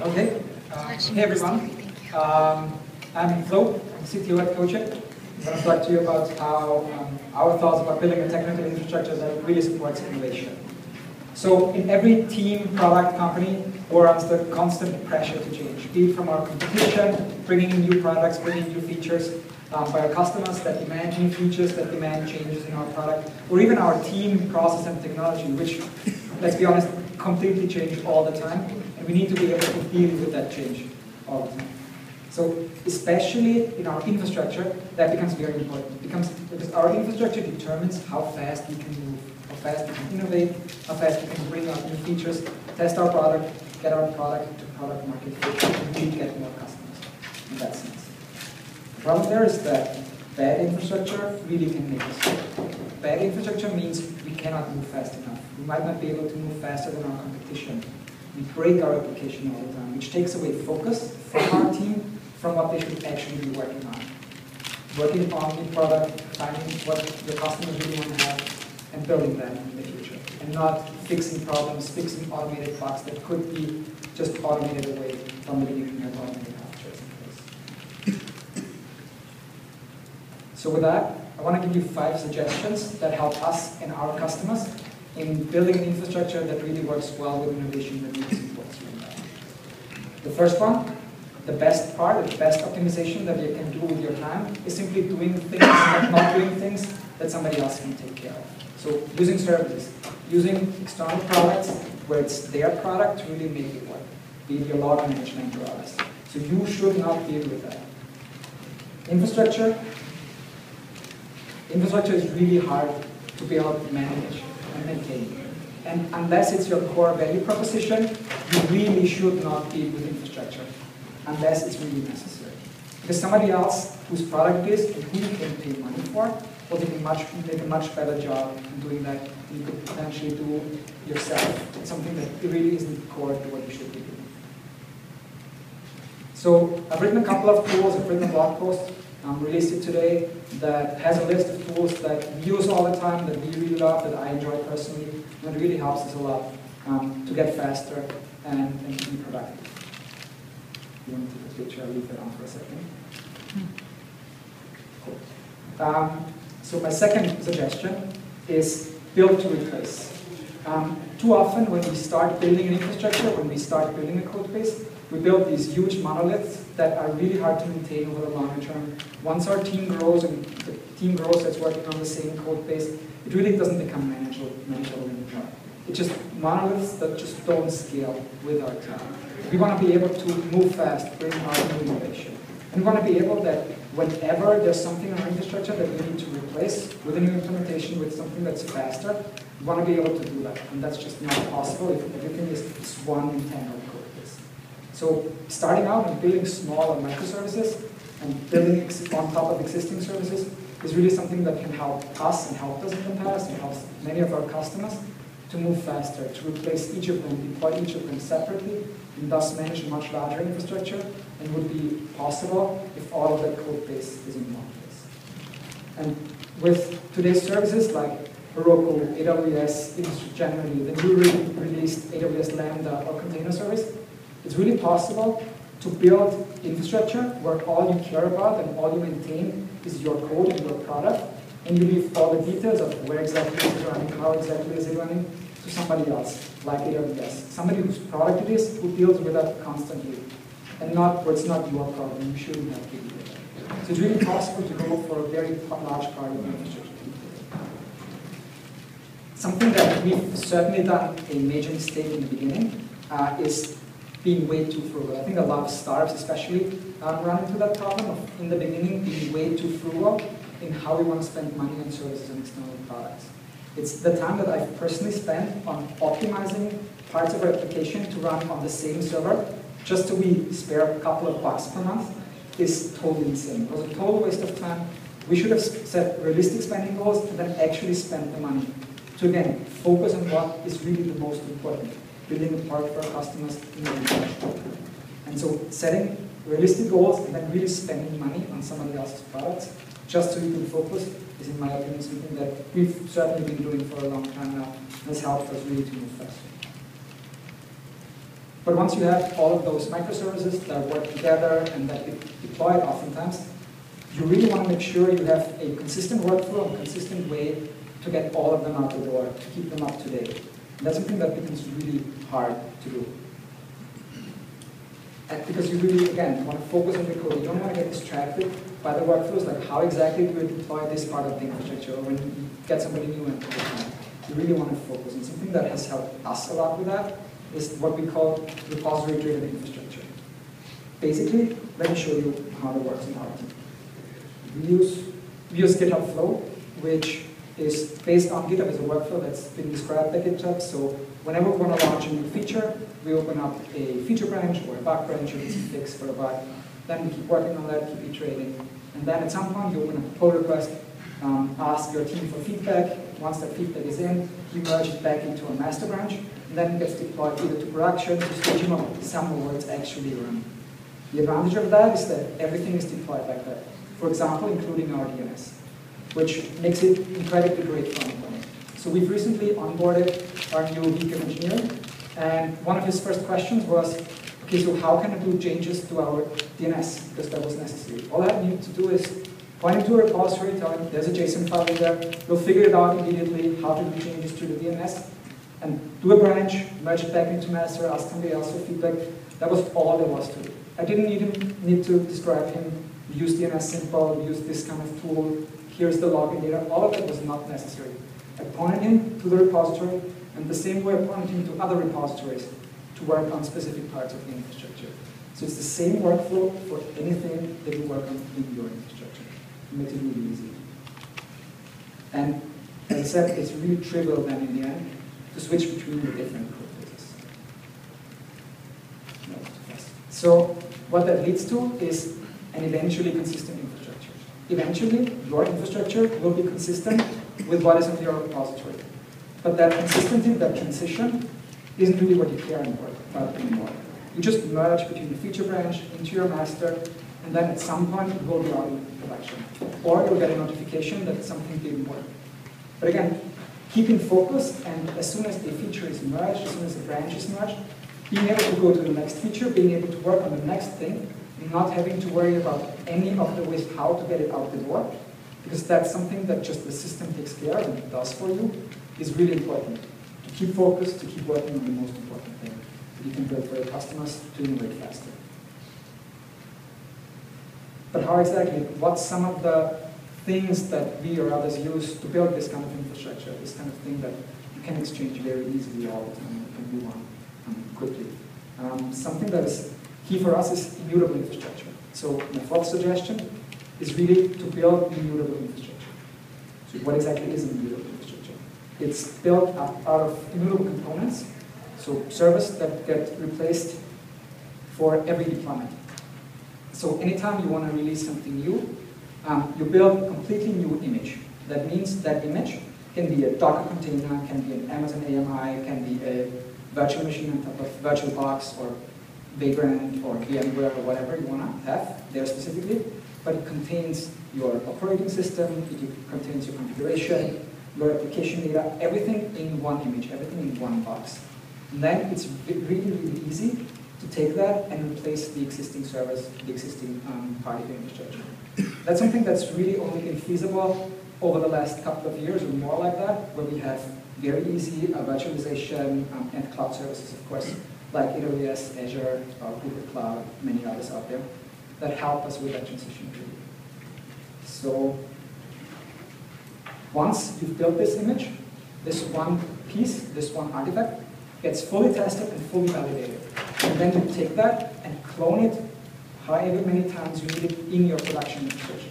Okay. Uh, hey everyone. Um, I'm Flo. I'm CTO at Codeship. I'm going to talk to you about how um, our thoughts about building a technical infrastructure that really supports innovation. So in every team, product, company, we're under constant pressure to change, be it from our competition, bringing in new products, bringing in new features, um, by our customers that demand new features, that demand changes in our product, or even our team process and technology, which, let's be honest, completely change all the time, we need to be able to deal with that change all the time. So especially in our infrastructure, that becomes very important. It becomes, because our infrastructure determines how fast we can move, how fast we can innovate, how fast we can bring out new features, test our product, get our product to product market fit, and get more customers in that sense. The problem there is that bad infrastructure really can make us. Bad infrastructure means we cannot move fast enough. We might not be able to move faster than our competition. We break our application all the time, which takes away focus from our team from what they should actually be working on. Working on the product, finding what your customers really want to have, and building them in the future. And not fixing problems, fixing automated bugs that could be just automated away from the beginning of automated So with that, I want to give you five suggestions that help us and our customers in building an infrastructure that really works well with innovation that supports you. The first one, the best part, the best optimization that you can do with your time is simply doing things and not doing things that somebody else can take care of. So using services, using external products where it's their product to really make it work, be it your log management or others. So you should not deal with that. Infrastructure, infrastructure is really hard to be able to manage maintain. And unless it's your core value proposition, you really should not deal with infrastructure unless it's really necessary. Because somebody else whose product is and who you can pay money for will a much, make a much better job in doing that than you could potentially do yourself. It's something that really isn't core to what you should be doing. So I've written a couple of tools, I've written a blog post um, released it today that has a list of tools that we use all the time, that we really love, that I enjoy personally, and it really helps us a lot um, to get faster and, and to be productive. You want to take a picture? I'll leave that on for a second. Cool. Um, so my second suggestion is build to replace. Um, too often when we start building an infrastructure, when we start building a code base, we build these huge monoliths that are really hard to maintain over the longer term. Once our team grows and the team grows that's working on the same code base, it really doesn't become manageable, manageable anymore. It's just monoliths that just don't scale with our time. We want to be able to move fast, bring our new innovation. And we want to be able that whenever there's something in our infrastructure that we need to replace with a new implementation with something that's faster, we want to be able to do that. And that's just not possible if everything is just one in 10 so starting out and building smaller microservices and building on top of existing services is really something that can help us and help us in the past and helps many of our customers to move faster, to replace each of them, deploy each of them separately, and thus manage a much larger infrastructure and would be possible if all of that code base is in one place. And with today's services like Heroku, AWS, industry generally, the newly released AWS Lambda or container service, it's really possible to build infrastructure where all you care about and all you maintain is your code and your product, and you leave all the details of where exactly is it running, how exactly is it running, to somebody else, like AWS. Somebody whose product it is, who deals with that constantly, and not where it's not your problem, you shouldn't have to do it. So it's really possible to go for a very large part of infrastructure. Something that we've certainly done a major mistake in the beginning uh, is being way too frugal. I think a lot of startups especially um, run into that problem of in the beginning being way too frugal in how we want to spend money on services and external products. It's the time that I've personally spent on optimizing parts of our application to run on the same server just to we spare a couple of bucks per month is totally insane. It was a total waste of time. We should have set realistic spending goals and then actually spend the money to again focus on what is really the most important building a part for our customers in the future. And so setting realistic goals and then really spending money on somebody else's products just so you can focus is, in my opinion, something that we've certainly been doing for a long time now and has helped us really to move faster. But once you have all of those microservices that work together and that get deployed oftentimes, you really want to make sure you have a consistent workflow, a consistent way to get all of them out the door, to keep them up to date. And that's something that becomes really hard to do. And because you really, again, want to focus on the code. You don't want to get distracted by the workflows, like how exactly do you deploy this part of the infrastructure, when you get somebody new the You really want to focus. And something that has helped us a lot with that is what we call repository-driven infrastructure. Basically, let me show you how it works in team. We use, we use GitHub Flow, which is based on GitHub as a workflow that's been described by GitHub. So whenever we want to launch a new feature, we open up a feature branch or a bug branch or a fix for a bug. Then we keep working on that, keep iterating. And then at some point you open up a pull request, um, ask your team for feedback. Once that feedback is in, you merge it back into a master branch, and then it gets deployed either to production, to staging, or somewhere where it's actually run. The advantage of that is that everything is deployed like that. For example, including our DNS, which makes it incredibly great for implement. So we've recently onboarded our new VP of engineering, and one of his first questions was, okay, so how can I do changes to our DNS? Because that was necessary. All I need to do is point him to a repository, tell him there's a JSON file in there, we'll figure it out immediately how to do changes to the DNS, and do a branch, merge it back into master, ask somebody else for feedback. That was all there was to it. I didn't even need to describe him, use DNSimple, use this kind of tool, here's the login data. All of that was not necessary. I pointed him to the repository, and the same way I pointed him to other repositories to work on specific parts of the infrastructure. So it's the same workflow for anything that you work on in your infrastructure. It makes it really easy. And as I said, it's really trivial then in the end to switch between the different code bases. So what that leads to is an eventually consistent. Eventually, your infrastructure will be consistent with what is on your repository. But that consistency, that transition, isn't really what you care about anymore. You just merge between the feature branch into your master, and then at some point it will be out in production. Or you'll get a notification that something didn't work. But again, keeping focus, and as soon as the feature is merged, as soon as the branch is merged, being able to go to the next feature, being able to work on the next thing, not having to worry about any of the ways how to get it out the door, because that's something that just the system takes care of and does for you, is really important. To keep focused, to keep working on the most important thing that you can build for your customers to innovate faster. But how exactly? What's some of the things that we or others use to build this kind of infrastructure, this kind of thing that you can exchange very easily all the time, you can move on um, quickly. Um, something that is key for us is immutable infrastructure. So my fourth suggestion is really to build immutable infrastructure. So what exactly is immutable infrastructure? It's built up out of immutable components, so servers that get replaced for every deployment. So anytime you want to release something new, um, you build a completely new image. That means that image can be a Docker container, can be an Amazon AMI, can be a virtual machine on top of VirtualBox or Vagrant or VMware or whatever you want to have there specifically, but it contains your operating system, it contains your configuration, your application data, everything in one image, everything in one box. And then it's really, really easy to take that and replace the existing servers, the existing um, part of your infrastructure. That's something that's really only been feasible over the last couple of years or more like that, where we have very easy uh, virtualization um, and cloud services, of course, like AWS, Azure, Google Cloud, many others out there, that help us with that transition. So once you've built this image, this one piece, this one artifact, gets fully tested and fully validated. And then you take that and clone it however many times you need it in your production infrastructure.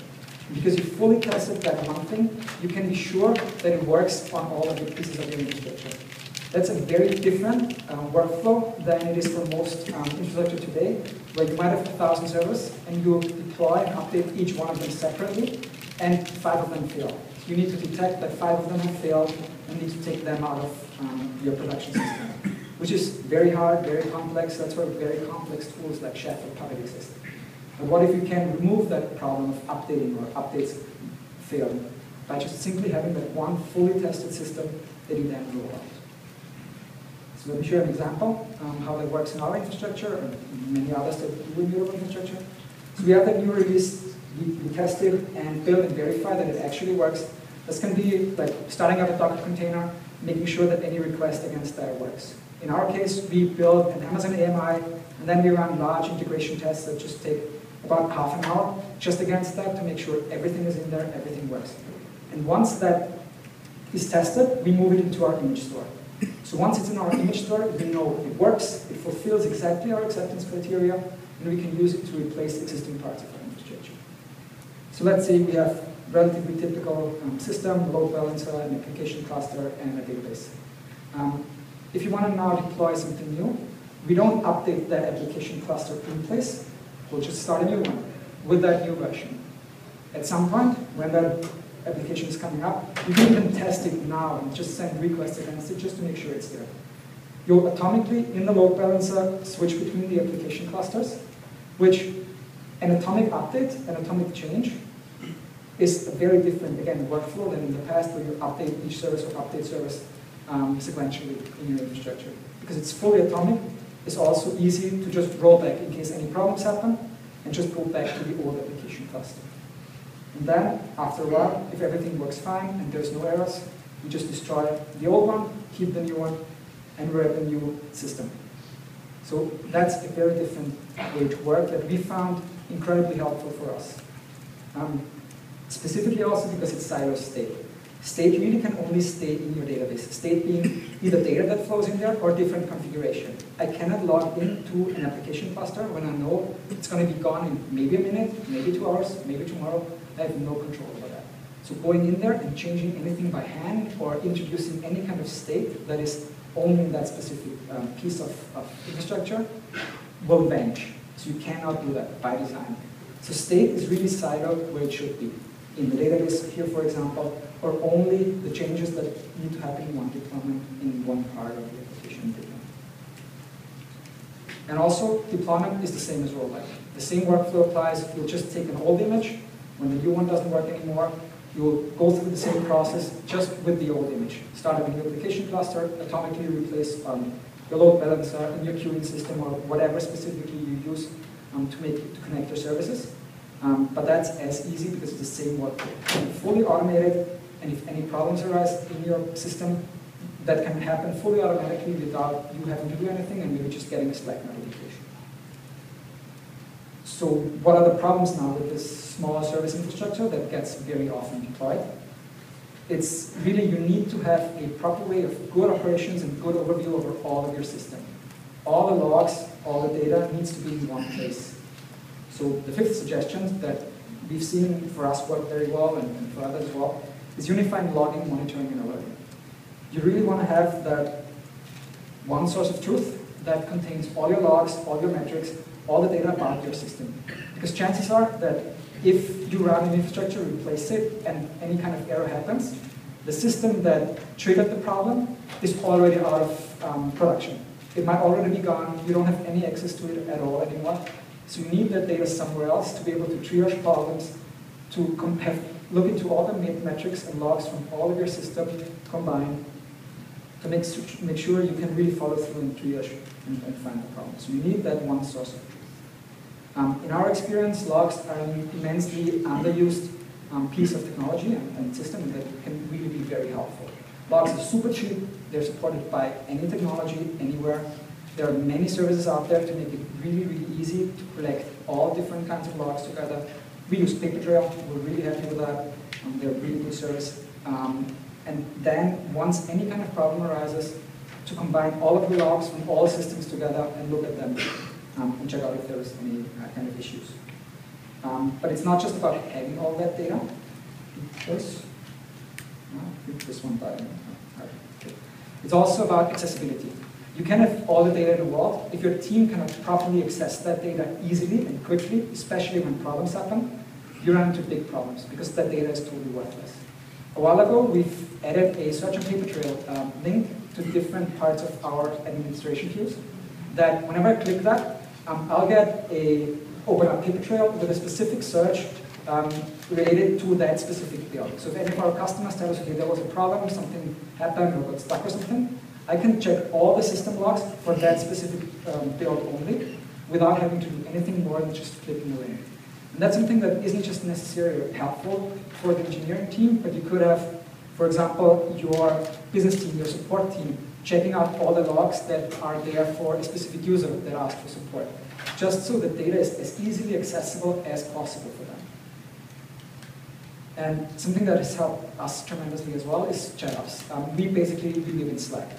Because you fully tested that one thing, you can be sure that it works on all of the pieces of your infrastructure. That's a very different um, workflow than it is for most um, infrastructure today, where you might have a thousand servers and you deploy and update each one of them separately, and five of them fail. So you need to detect that five of them have failed and need to take them out of um, your production system, which is very hard, very complex. That's where very complex tools like Chef or Puppet exist. But what if you can remove that problem of updating or updates failing by just simply having that one fully tested system that you then roll out? So let me show you an example um, how that works in our infrastructure and many others that do in your infrastructure. So we have that new release, we, we test it and build and verify that it actually works. This can be like starting up a Docker container, making sure that any request against that works. In our case, we build an Amazon AMI, and then we run large integration tests that just take about half an hour just against that to make sure everything is in there, everything works. And once that is tested, we move it into our image store. So once it's in our image store, we know it works, it fulfills exactly our acceptance criteria, and we can use it to replace existing parts of our infrastructure. So let's say we have relatively typical um, system, load balancer, an application cluster, and a database. Um, if you want to now deploy something new, we don't update that application cluster in place. We'll just start a new one with that new version. At some point, when that application is coming up, you can even test it now and just send requests against it just to make sure it's there. You'll atomically, in the load balancer, switch between the application clusters, which an atomic update, an atomic change, is a very different, again, workflow than in the past where you update each service or update service um, sequentially in your infrastructure. Because it's fully atomic, it's also easy to just roll back in case any problems happen and just pull back to the old application cluster. And then, after a while, if everything works fine and there's no errors, you just destroy the old one, keep the new one, and we're at the new system. So that's a very different way to work that we found incredibly helpful for us. Um, specifically also because it's silo state. State really can only stay in your database. State being either data that flows in there or different configuration. I cannot log into an application cluster when I know it's going to be gone in maybe a minute, maybe two hours, maybe tomorrow. I have no control over that. So going in there and changing anything by hand or introducing any kind of state that is only in that specific um, piece of, of infrastructure will vanish. So you cannot do that by design. So state is really siloed where it should be in the database here, for example, or only the changes that need to happen in one deployment in one part of the application. And also, deployment is the same as rollback. The same workflow applies. You'll just take an old image. When the new one doesn't work anymore, you will go through the same process just with the old image. Start a new application cluster, atomically replace um, your load balancer in your queuing system or whatever specifically you use um, to make to connect your services. Um, but that's as easy because it's the same workflow. Fully automated, and if any problems arise in your system, that can happen fully automatically without you having to do anything and maybe just getting a Slack notification. So what are the problems now with this smaller service infrastructure that gets very often deployed? It's really you need to have a proper way of good operations and good overview over all of your system. All the logs, all the data needs to be in one place. So the fifth suggestion that we've seen for us work very well and, and for others as well is unifying logging, monitoring, and alerting. You really want to have that one source of truth that contains all your logs, all your metrics, all the data about your system. Because chances are that if you run an infrastructure, replace it, and any kind of error happens, the system that triggered the problem is already out of um, production. It might already be gone, you don't have any access to it at all anymore, so you need that data somewhere else to be able to triage problems, to compare, look into all the metrics and logs from all of your system combined to make, make sure you can really follow through and triage and, and find the problem. So you need that one source of truth. Um, in our experience, logs are an immensely underused um, piece of technology and, and system that can really be very helpful. Logs are super cheap. They're supported by any technology, anywhere. There are many services out there to make it really, really easy to collect all different kinds of logs together. We use Papertrail. We're really happy with that. Um, they're a really good service. Um, and then once any kind of problem arises, to combine all of the logs from all systems together and look at them um, and check out if there's any uh, kind of issues. Um, but it's not just about having all that data. This, this one button. It's also about accessibility. You can have all the data in the world. If your team cannot properly access that data easily and quickly, especially when problems happen, you run into big problems because that data is totally worthless. A while ago, we've added a search and Papertrail um, link to different parts of our administration queues that whenever I click that, um, I'll get a open up Papertrail with a specific search um, related to that specific build. So if any of our customers tell us, okay, there was a problem, something happened or got stuck or something, I can check all the system logs for that specific um, build only without having to do anything more than just clicking a link. And that's something that isn't just necessarily helpful for the engineering team, but you could have, for example, your business team, your support team, checking out all the logs that are there for a specific user that asks for support, just so the data is as easily accessible as possible for them. And something that has helped us tremendously as well is chat Um, we basically we live in Slack.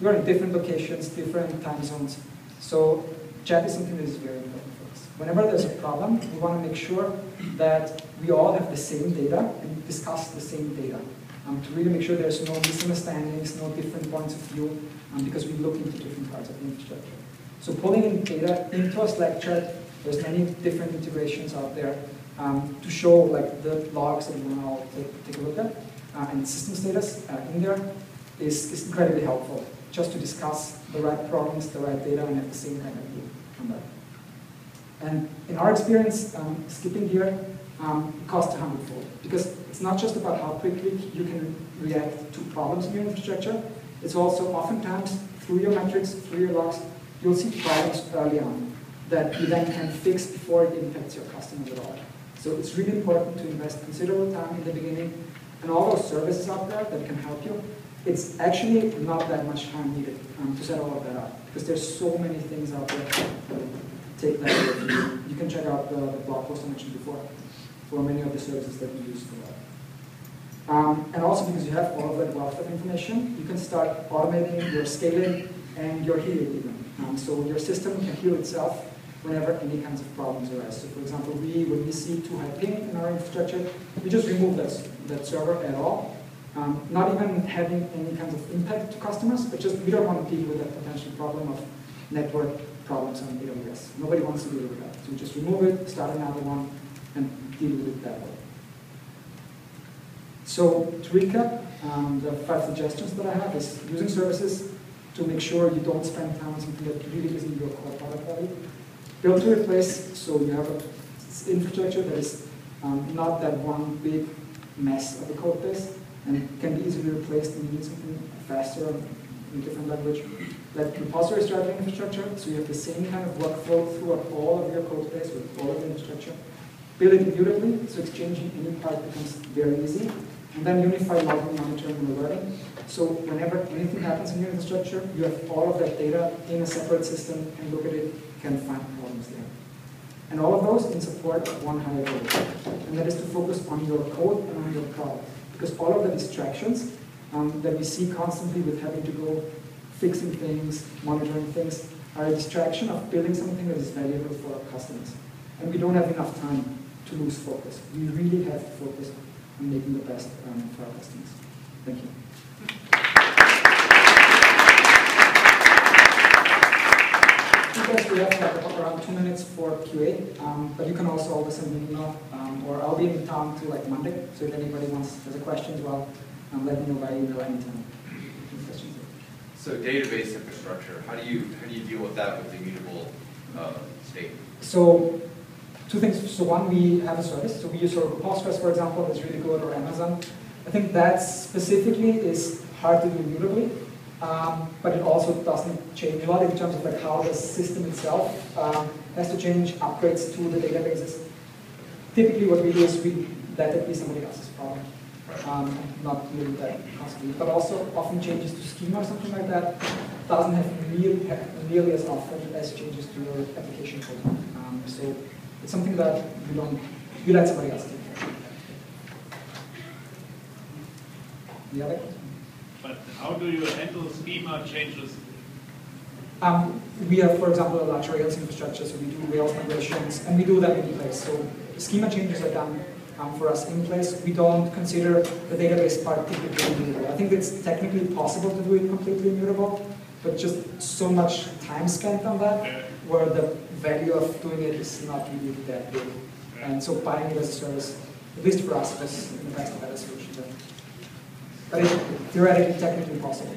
We are in different locations, different time zones, so chat is something that is very important for us. Whenever there's a problem, we want to make sure that we all have the same data and discuss the same data um, to really make sure there's no misunderstandings, no different points of view, um, because we look into different parts of the infrastructure. So pulling in data into a Slack chat, there's many different integrations out there um, to show like the logs that we want to take a look at uh, and system status uh, in there is, is incredibly helpful just to discuss the right problems, the right data, and have the same kind of view on that. And in our experience, um, skipping here um, costs a hundredfold because it's not just about how quickly you can react to problems in your infrastructure, it's also oftentimes through your metrics, through your logs, you'll see problems early on that you then can fix before it impacts your customers at all. So it's really important to invest considerable time in the beginning and all those services out there that can help you. It's actually not that much time needed um, to set all of that up because there's so many things out there that take that away you. You can check out the, the blog post I mentioned before for many of the services that we use for that. Um, and also because you have all of that wealth of information, you can start automating your scaling and your healing even. Um, so your system can heal itself whenever any kinds of problems arise. So for example, we, when we see too high ping in our infrastructure, we just remove that, that server at all. Um, not even having any kinds of impact to customers, but just we don't want to deal with that potential problem of network problems on AWS. Nobody wants to deal with that. So we just remove it, start another one, and deal with that. So to recap, um, the five suggestions that I have is using services to make sure you don't spend time on something that really isn't your core product value build to replace, so you have an infrastructure that is um, not that one big mess of a code base and can be easily replaced when you need something faster in a different language. Like repository strategy infrastructure, so you have the same kind of workflow throughout all of your code base with all of the infrastructure. Build it beautifully, so exchanging any part becomes very easy. And then unify logging, monitoring, and alerting. So whenever anything happens in your infrastructure, you have all of that data in a separate system and look at it, can find problems there. And all of those in support of one higher goal. And that is to focus on your code and on your product. Because all of the distractions um, that we see constantly with having to go fixing things, monitoring things, are a distraction of building something that is valuable for our customers. And we don't have enough time to lose focus. We really have to focus on making the best um, for our customers. Thank you. Because we have like around two minutes for QA, um, but you can also always send me an email, um, or I'll be in town till like Monday, so if anybody wants, has a question as well, um, let me know by email anytime. So database infrastructure, how do you how do you deal with that with the immutable uh, state? So two things. So one, we have a service. So we use sort of Postgres, for example, that's really good, or Amazon. I think that specifically is hard to do immutably, um, but it also doesn't change a lot in terms of like how the system itself um, has to change, upgrades to the databases. Typically what we do is we let it be somebody else's problem. Um, not with that constantly. But also often changes to schema or something like that doesn't have nearly, nearly as often as changes to your application code. Um, so it's something that you don't, you let somebody else do. The other But how do you handle schema changes? Um, we have, for example, a large Rails infrastructure, so we do Rails migrations, and we do them in place. So schema changes are done um, for us in place. We don't consider the database part typically immutable. I think it's technically possible to do it completely immutable, but just so much time spent on that, where the value of doing it is not really that big. And so buying it as a service, at least for us, was in the best better solution. But it's theoretically, technically possible.